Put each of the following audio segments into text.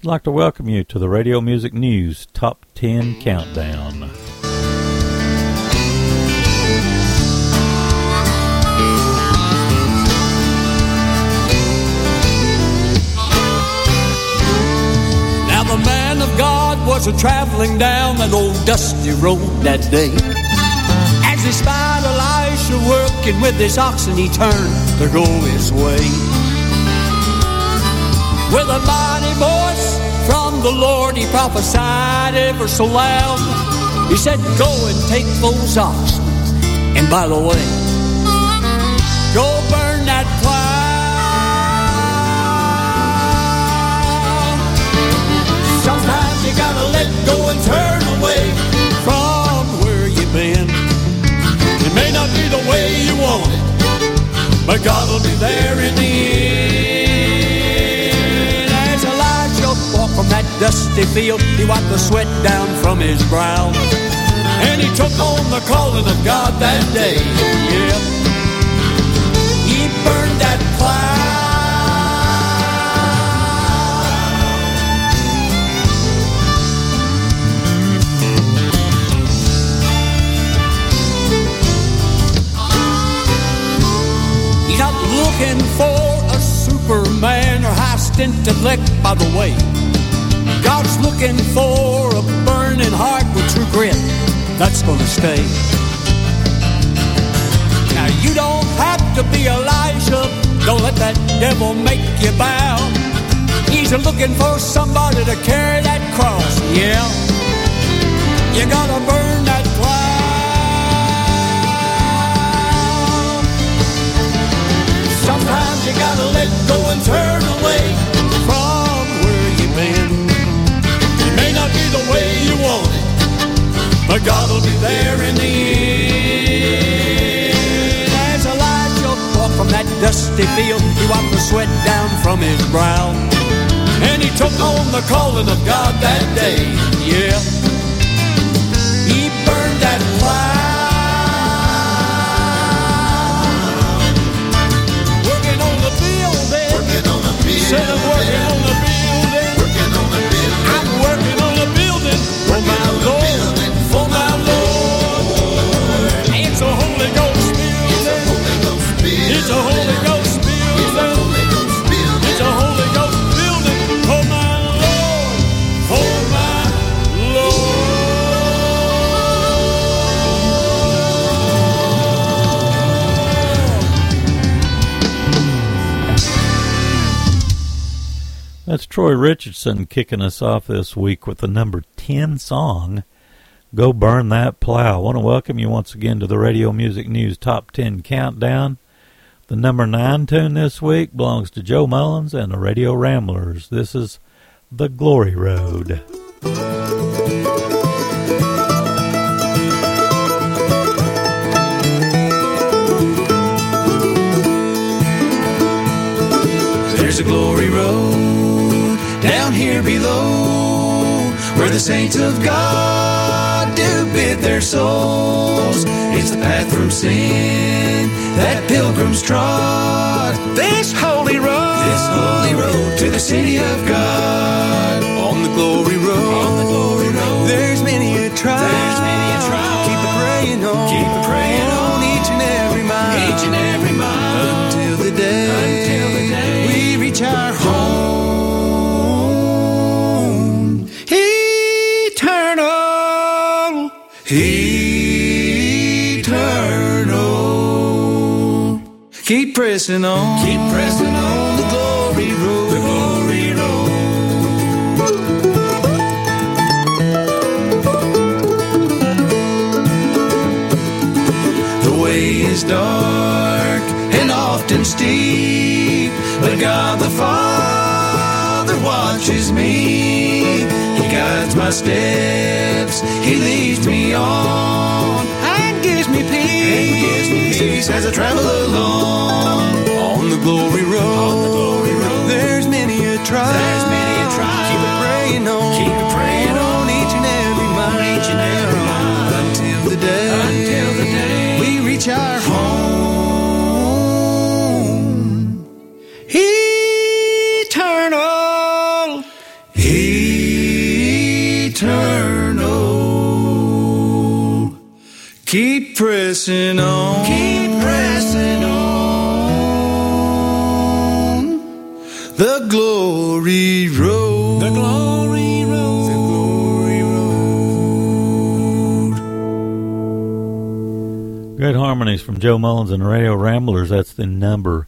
I'd like to welcome you to the Radio Music News Top 10 Countdown. Now the man of God was a traveling down that old dusty road that day. As he spied Elisha working with his oxen, he turned to go his way. With a mighty voice from the Lord, he prophesied ever so loud. He said, Go and take those oxen, and by the way, go burn that plow. Sometimes you gotta let go and turn away from where you've been. It may not be the way you want it, but God will be there in the end. Dusty field, he wiped the sweat down from his brow. And he took on the calling of God that day. Yeah. He burned that plow. He's not looking for a superman or high intellect, by the way. God's looking for a burning heart with true grit that's gonna stay. Now you don't have to be Elijah, don't let that devil make you bow. He's looking for somebody to carry that cross, yeah. You gotta burn that cloud. Sometimes you gotta let go and turn away you want it, but God will be there in the end. As Elijah walked from that dusty field, he wiped the sweat down from his brow. And he took on the calling of God that day, yeah. He burned that plow. Working on the building. Eh? Working on the building. Said working on the building. Troy Richardson kicking us off this week with the number 10 song, Go Burn That Plow. I want to welcome you once again to the Radio Music News Top 10 Countdown. The number 9 tune this week belongs to Joe Mullins and the Radio Ramblers. This is The Glory Road. Down here below where the saints of God do bid their souls. It's the path from sin that pilgrims trod. This holy road, this holy road to the city of God. On the glory road, on the glory road. There's many a trial. There's many a trial. Keep it praying on. Keep it praying on each and every mile. Each and every Eternal. Keep pressing on. Keep pressing on the glory my steps, He leads me on, and gives me peace. Gives me peace as I travel along on the glory road. On the glory road. There's many a trial. There's many a trial. Keep it praying on. Keep it praying on each and every mile. Each and every mile until the day. Until the day we reach our pressing on. Keep pressing on. The glory road. The glory road. The glory road. Great harmonies from Joe Mullins and the Radio Ramblers. That's the number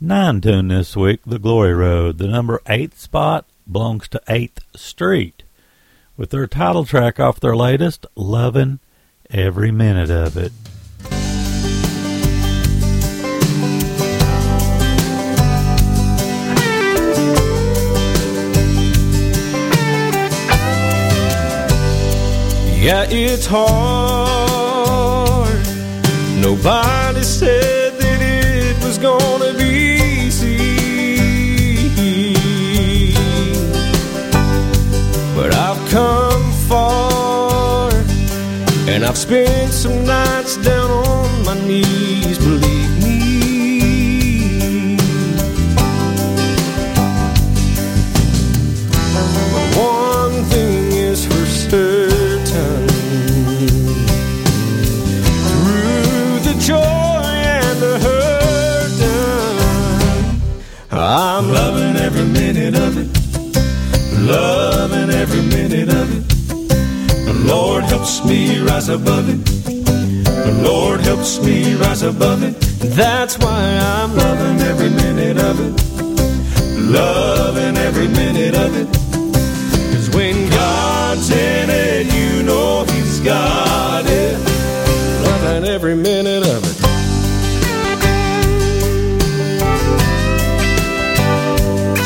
nine tune this week, The Glory Road. The number eight spot belongs to 8th Street with their title track off their latest, Lovin' Every Minute of It. Yeah, it's hard. Nobody said that it was gonna be easy. But I've come far, and I've spent some nights down on my knees, rise above it. The Lord helps me rise above it. that's why I'm Loving every minute of it. Loving every minute of it. Cause when God's in it, you know He's got it. loving every minute of it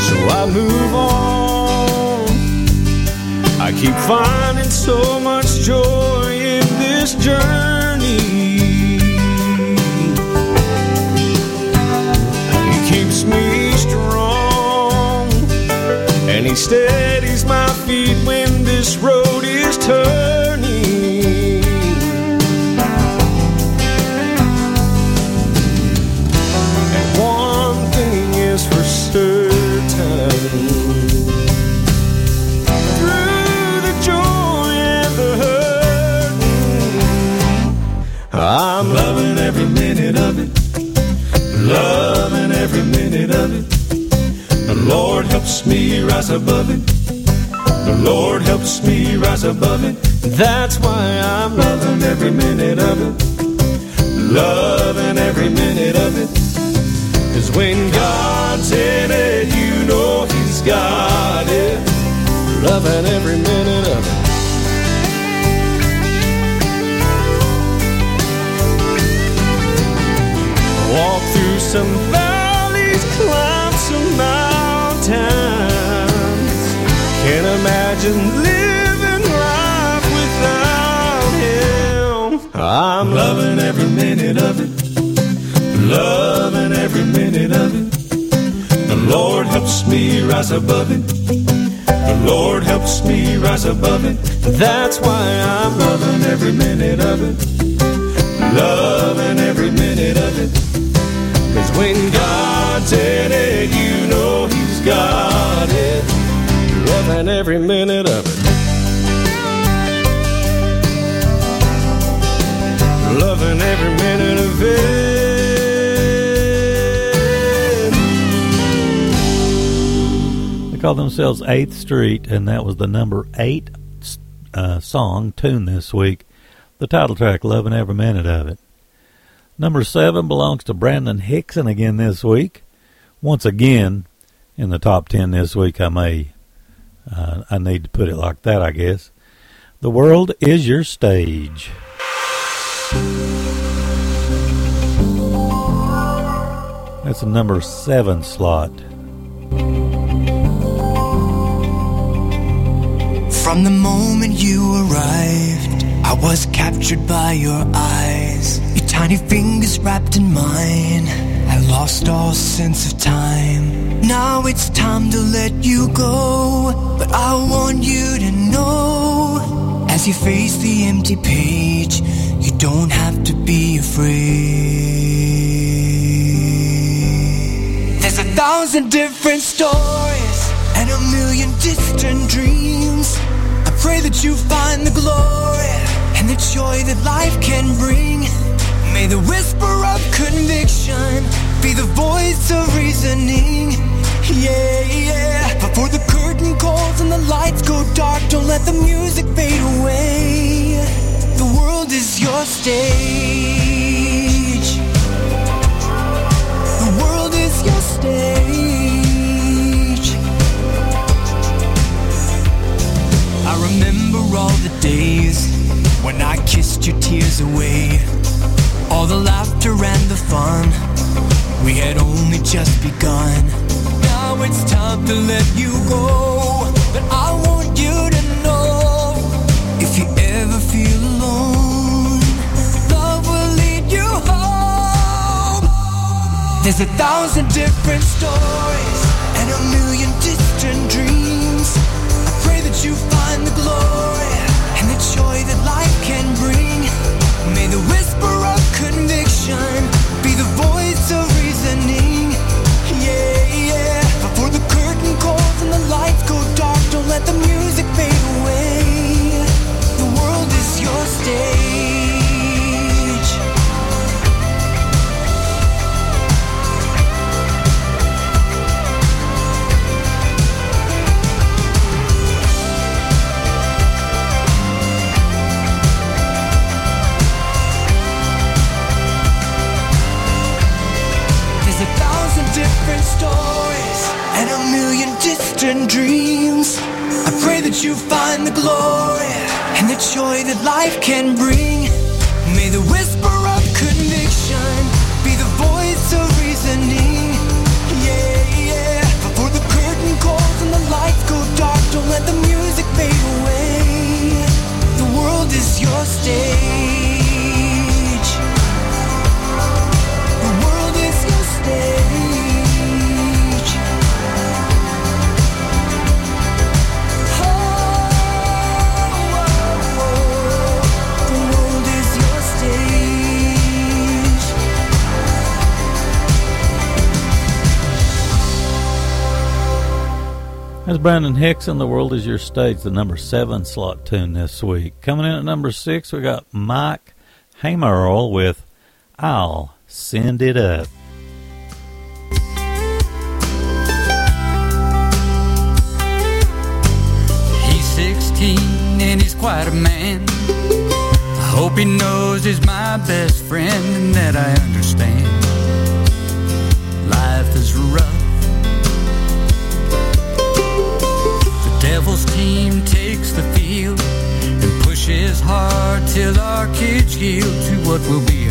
So I move on I keep finding so much joy journey. He keeps me strong And he steadies my feet when this road is turning above it. The Lord helps me rise above it. That's why I'm Loving every minute of it. Loving every minute of it. Cause when God's in it, you know He's got it. loving every minute of it Walk through some imagine living life without him. I'm Loving every minute of it. Loving every minute of it. The Lord helps me rise above it. The Lord helps me rise above it. That's why I'm Loving every minute of it. Loving every minute of it. Cause when God's in it, you know He's got themselves 8th Street, and that was the number 8 uh, song tune this week. The title track, Loving Every Minute of It. Number 7 belongs to Brandon Hickson again this week. Once again, in the top 10 this week, I may, uh, I need to put it like that, I guess. The world is your stage. That's a number 7 slot. From the moment you arrived, I was captured by your eyes. Your tiny fingers wrapped in mine. I lost all sense of time. Now it's time to let you go. But I want you to know as you face the empty page, you don't have to be afraid. There's a thousand different stories and a million distant dreams. You find the glory and the joy that life can bring. May the whisper of conviction be the voice of reasoning. Yeah, yeah. Before the curtain calls and the lights go dark, don't let the music fade away. The world is your stage. The world is your stage. All the days when I kissed your tears away. All the laughter and the fun, we had only just begun. Now it's time to let you go, but I want you to know if you ever feel alone, love will lead you home. There's a thousand different stories and a million distant dreams. I pray that you find the glory the joy that life can bring. May the whisper of conviction be the voice of reasoning. Yeah, yeah. Before the curtain calls and the lights go dark, don't let the music fade away. The world is your stage. Distant dreams. I pray that you find the glory and the joy that life can bring. May the whisper of conviction be the voice of reasoning. Yeah, yeah. Before the curtain calls and the lights go dark, don't let the music fade away. The world is your stage. That's Brandon Hicks and The World Is Your Stage, the number seven slot tune this week. Coming in at number six, we got Mike Hamerl with I'll Send It Up. He's 16 and he's quite a man. I hope he knows he's my best friend and that I understand. To what will be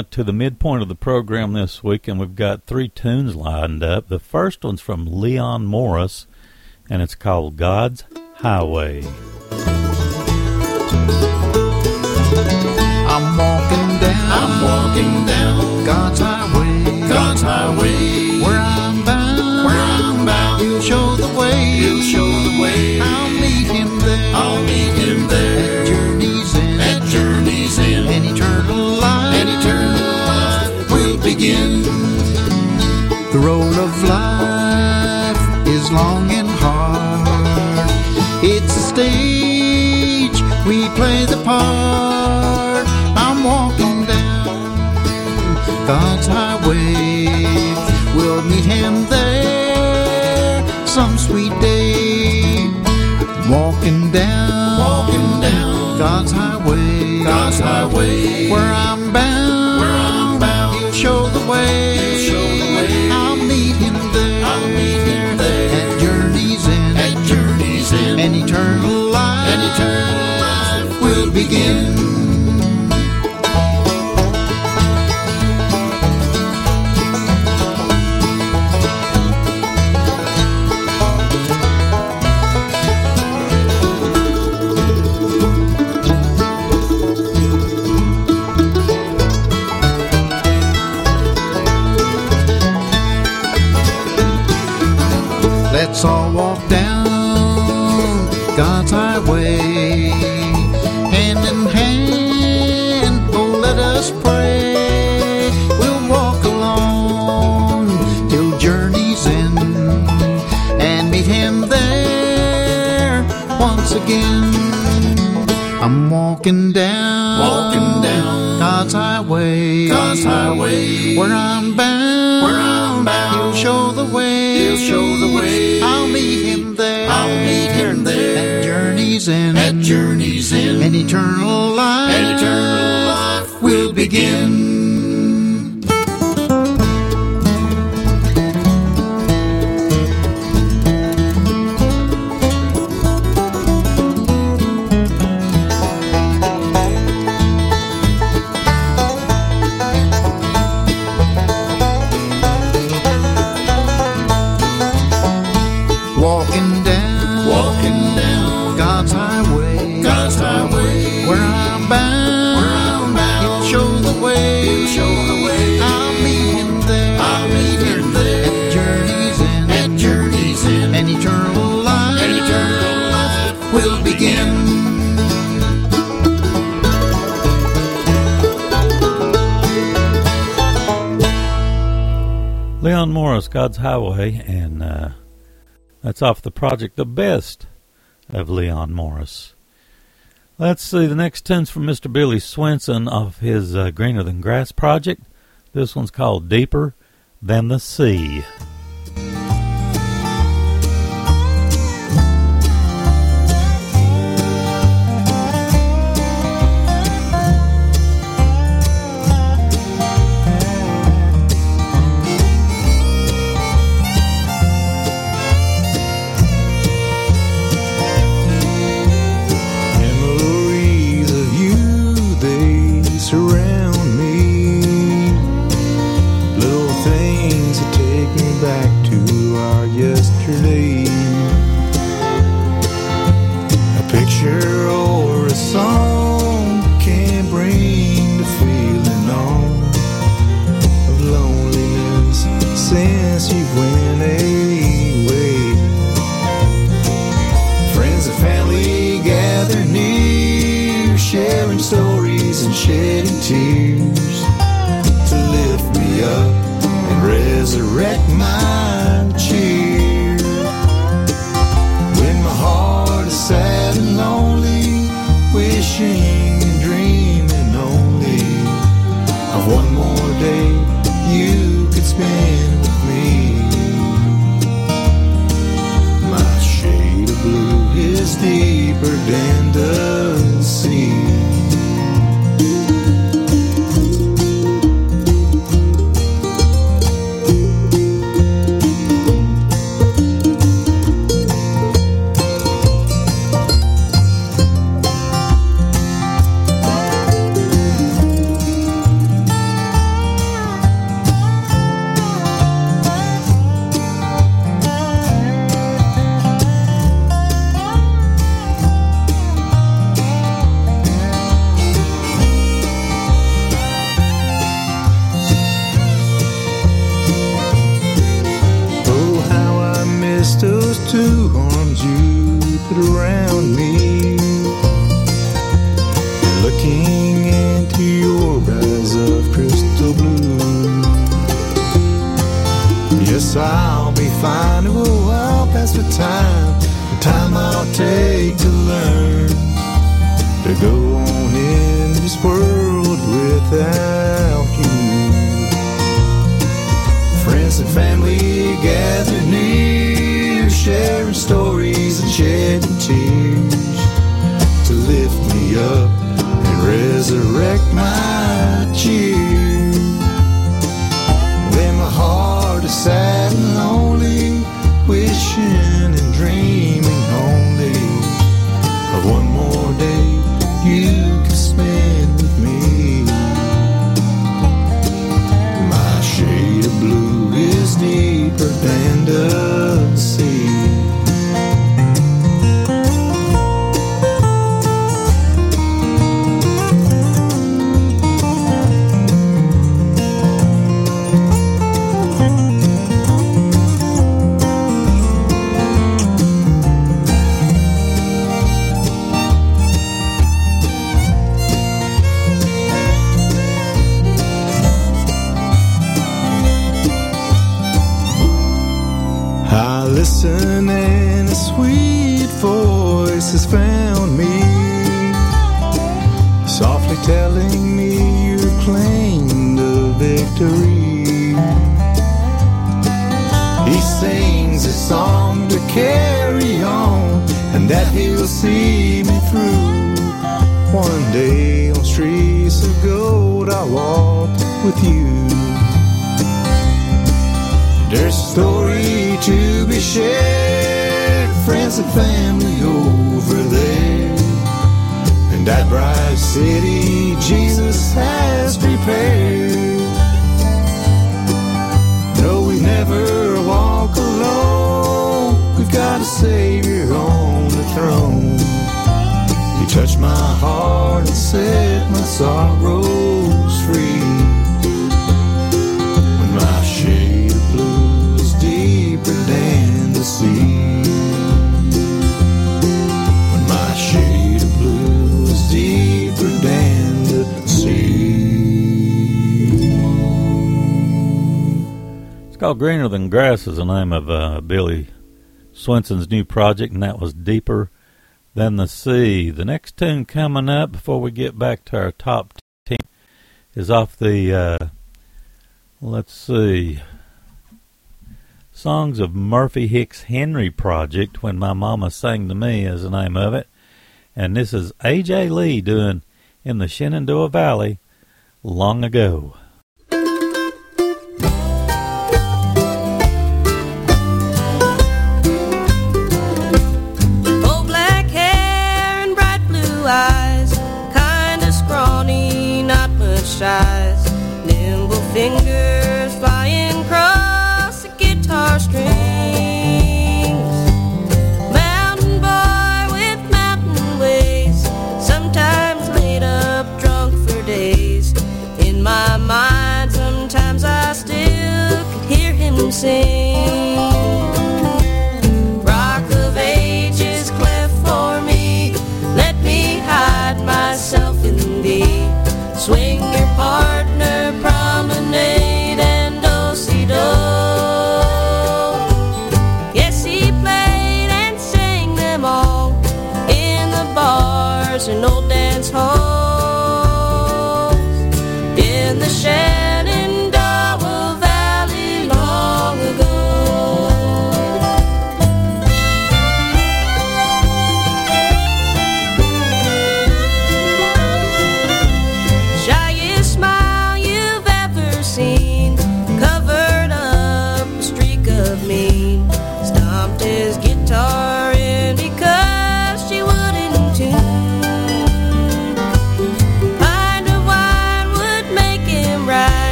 come to the midpoint of the program this week, and we've got three tunes lined up. The first one's from Leon Morris, and it's called God's Highway. I'm walking down. I'm walking down God's highway. God's highway. The road of life is long and hard. It's a stage we play the part. I'm walking down God's highway. We'll meet him there some sweet day. Walking down, Walking down God's highway. God's highway. Where I'm where I'm bound, Where I'm bound. He'll show the way, He'll show the way. I'll meet Him there, I'll meet him there. at journey's end, At journey's end. and eternal life, And eternal life will begin. Highway, and uh, that's off the project The Best of Leon Morris. Let's see, the next tune's from Mr. Billy Swinson of his uh, Greener Than Grass project. This one's called Deeper Than the Sea. Well, Greener Than Grass is the name of uh, Billy Swinson's new project, and that was Deeper Than the Sea. The next tune coming up before we get back to our top 10 is off the, uh, let's see, Songs of Murphy Hicks Henry Project, When My Mama Sang to Me is the name of it. And this is A.J. Lee doing In the Shenandoah Valley Long Ago. eyes, nimble fingers flying across the guitar strings. Mountain boy with mountain ways, sometimes laid up drunk for days. In my mind, sometimes I still can hear him sing.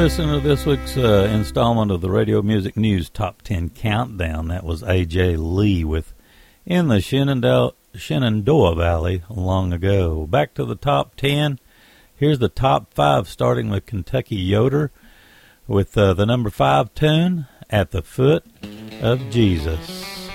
Listen to this week's uh, installment of the Radio Music News Top 10 Countdown. That was A.J. Lee with In the Shenandoah, Valley long ago. Back to the top 10. Here's the top five, starting with Kentucky Yoder with uh, the number five tune, At the Foot of Jesus.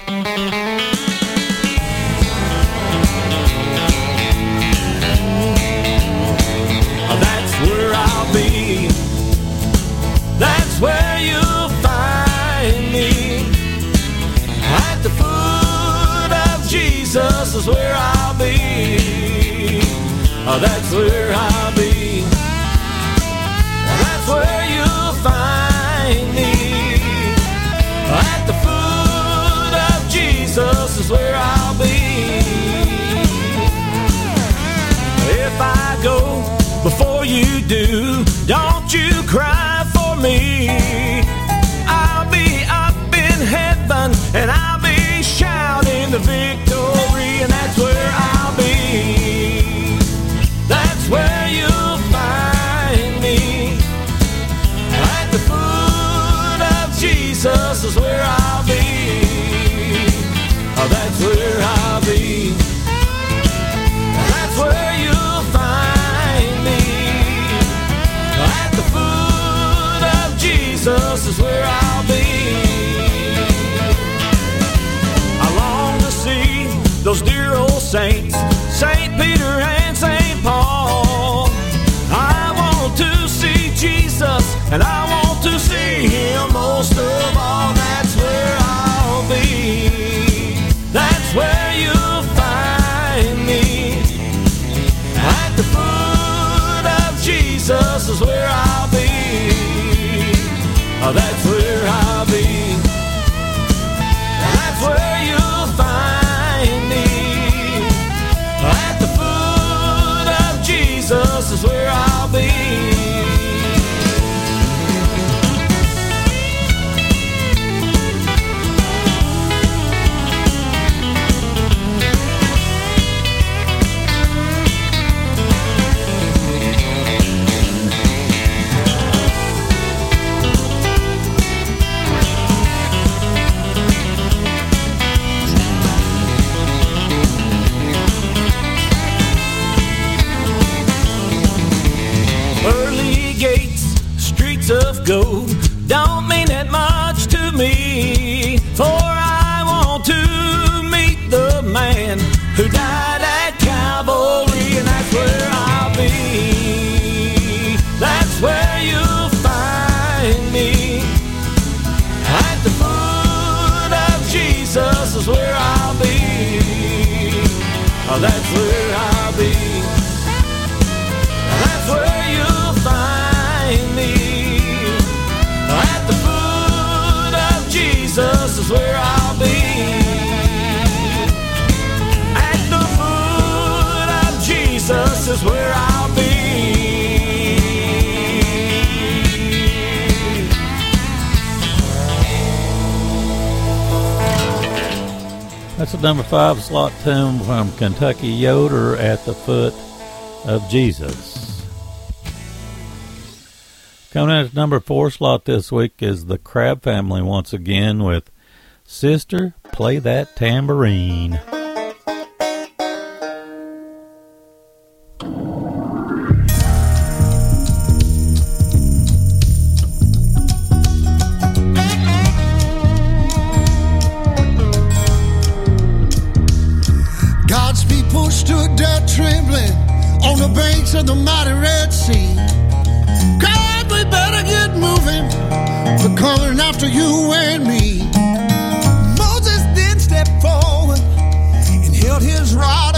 is where I'll be. Oh, that's where I'll be. That's where you'll find me. Uh, at the foot of Jesus is where I'll be. If I go before you do, don't you cry for me. I'll be up in heaven and I'll be shouting the victory. don't mean that much to me, for I want to meet the man who died. That's the number five slot tune from Kentucky Yoder at the foot of Jesus. Coming out at number four slot this week is the Crabb Family once again with Sister, Play That Tambourine. the mighty Red Sea. God, we better get moving. They're coming after you and me. Moses then stepped forward and held his rod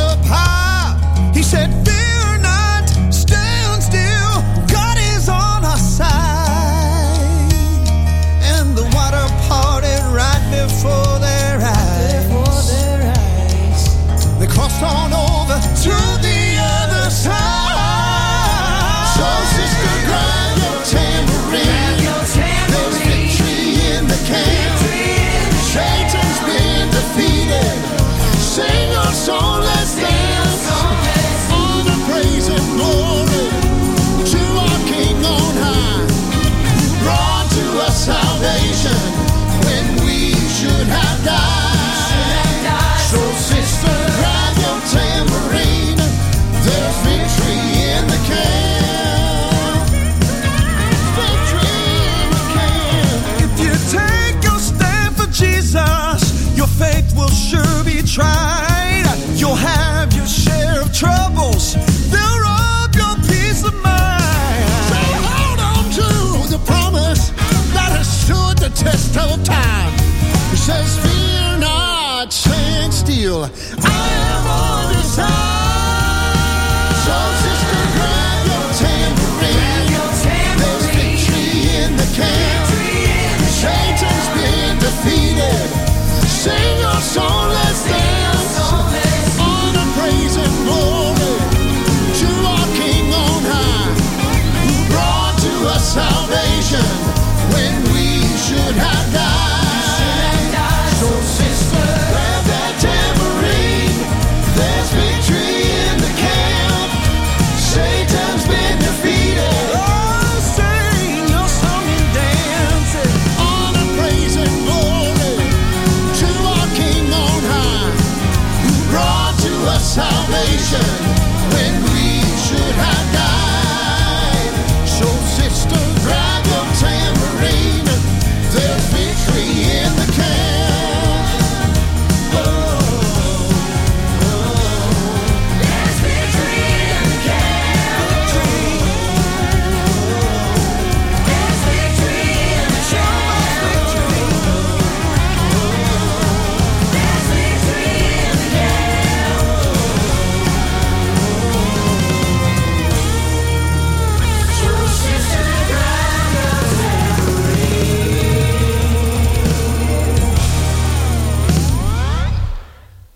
No time.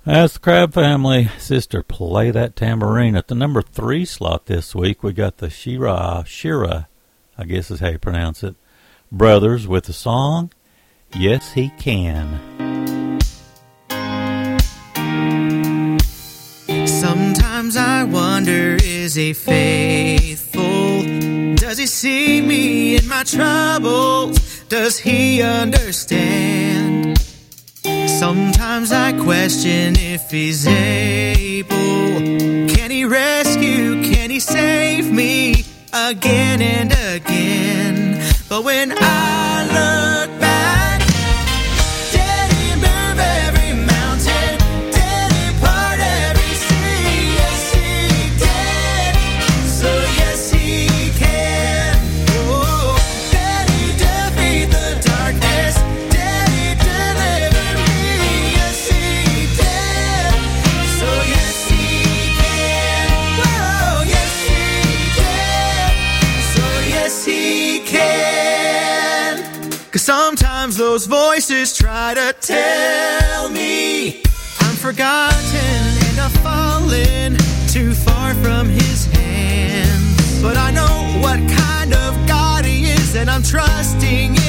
That's the Crabb Family. Sister, play that tambourine. At the number three slot this week, we got the Shira, Shira, I guess is how you pronounce it, Brothers with the song, Yes He Can. Sometimes I wonder, is he faithful? Does he see me in my troubles? Does he understand? Sometimes I question if he's able. Can he rescue? Can he save me again and again? But when I look try to tell me I'm forgotten and I've fallen too far from his hand. But I know what kind of God he is, and I'm trusting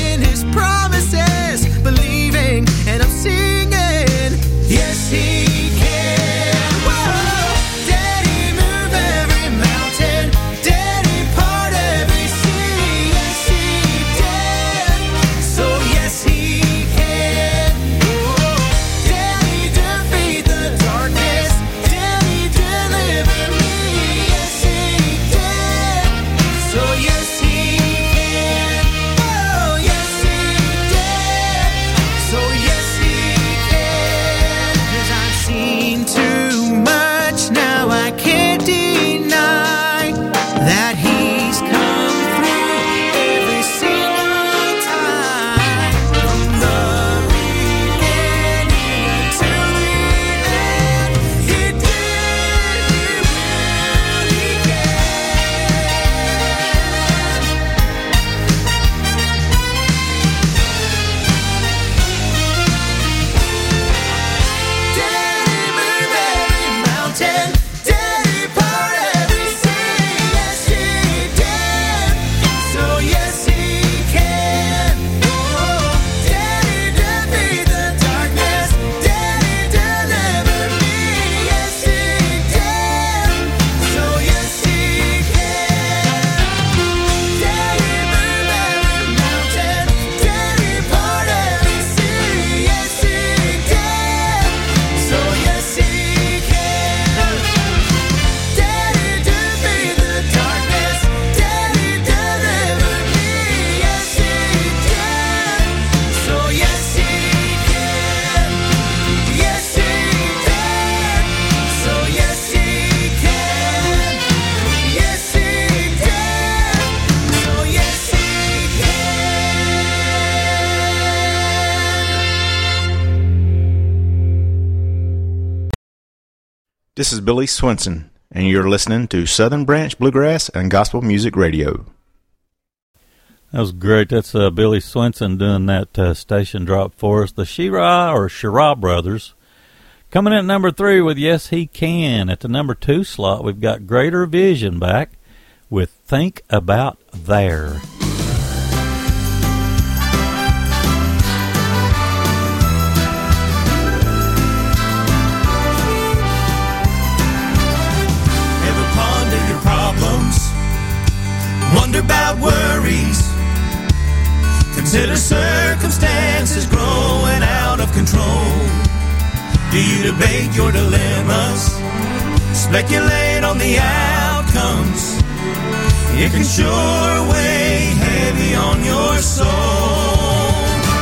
This is Billy Swinson, and you're listening to Southern Branch Bluegrass and Gospel Music Radio. That was great. That's uh, Billy Swinson doing that uh, station drop for us. The Shira or Shira brothers coming in at number three with Yes He Can. At the number two slot, we've got Greater Vision back with Think About There. Wonder about worries? Consider circumstances growing out of control. Do you debate your dilemmas? Speculate on the outcomes? It can sure weigh heavy on your soul.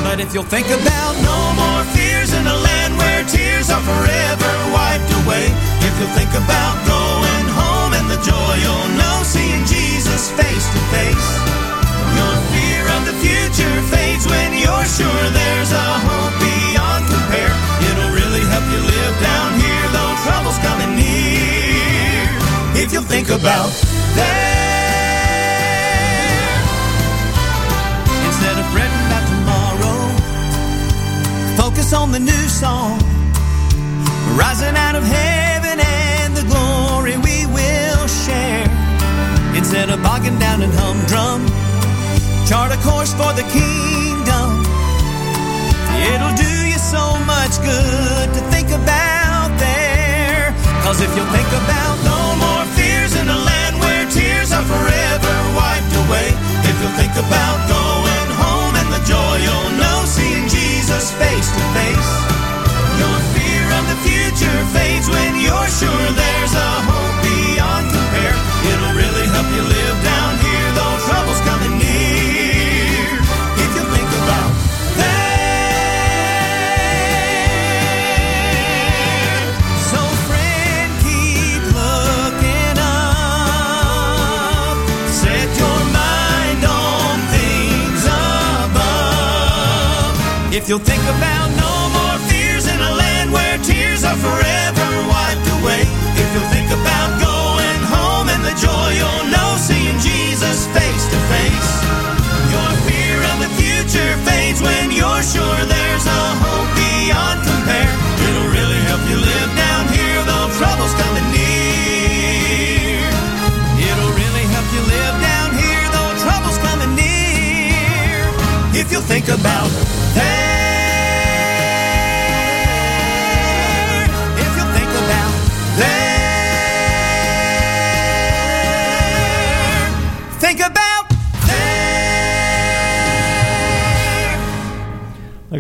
But if you'll think about no more fears in a land where tears are forever wiped away, if you'll think about going home the joy you'll know seeing Jesus face to face, your fear of the future fades when you're sure there's a hope beyond compare. It'll really help you live down here, though trouble's coming near. If you'll think about there. Instead of fretting about tomorrow, focus on the new song. Rising out of heaven Instead of bogging down in humdrum, chart a course for the kingdom. It'll do you so much good to think about there. Cause if you'll think about no more fears in a land where tears are forever wiped away, if you'll think about going home and the joy you'll know seeing Jesus face to face, your fear of the future fades when you're sure there's a hope You'll think about no more fears in a land where tears are forever wiped away. If you'll think about going home and the joy you'll know seeing Jesus face to face. Your fear of the future fades when you're sure there's a hope beyond compare. It'll really help you live down here, though trouble's coming near. It'll really help you live down here, though trouble's coming near. If you'll think about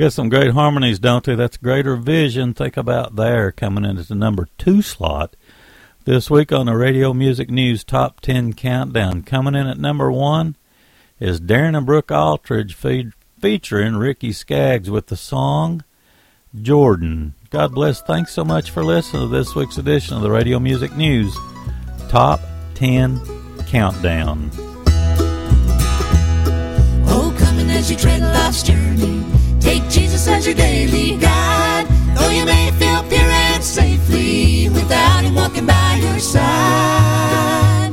got some great harmonies, don't they? That's Greater Vision. Think about there coming in as the number two slot this week on the Radio Music News Top 10 Countdown. Coming in at number one is Darin and Brooke Aldridge fe- featuring Ricky Skaggs with the song Jordan. God bless. Thanks so much for listening to this week's edition of the Radio Music News Top 10 Countdown. Oh, coming as you tread life's journey. Take Jesus as your daily guide. Though you may feel pure and safely without Him walking by your side.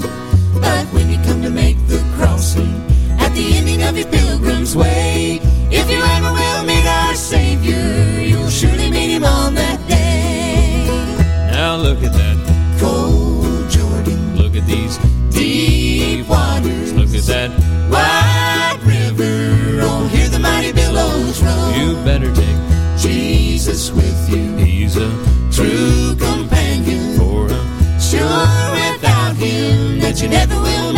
But when you come to make the crossing at the ending of your pilgrim's way, if you ever will meet our Savior, you'll surely meet Him on that day. Now look at that Cold Jordan, Look at these deep waters, Look at that. wide You better take Jesus with you. He's a true companion. for a Sure, without him, that you never will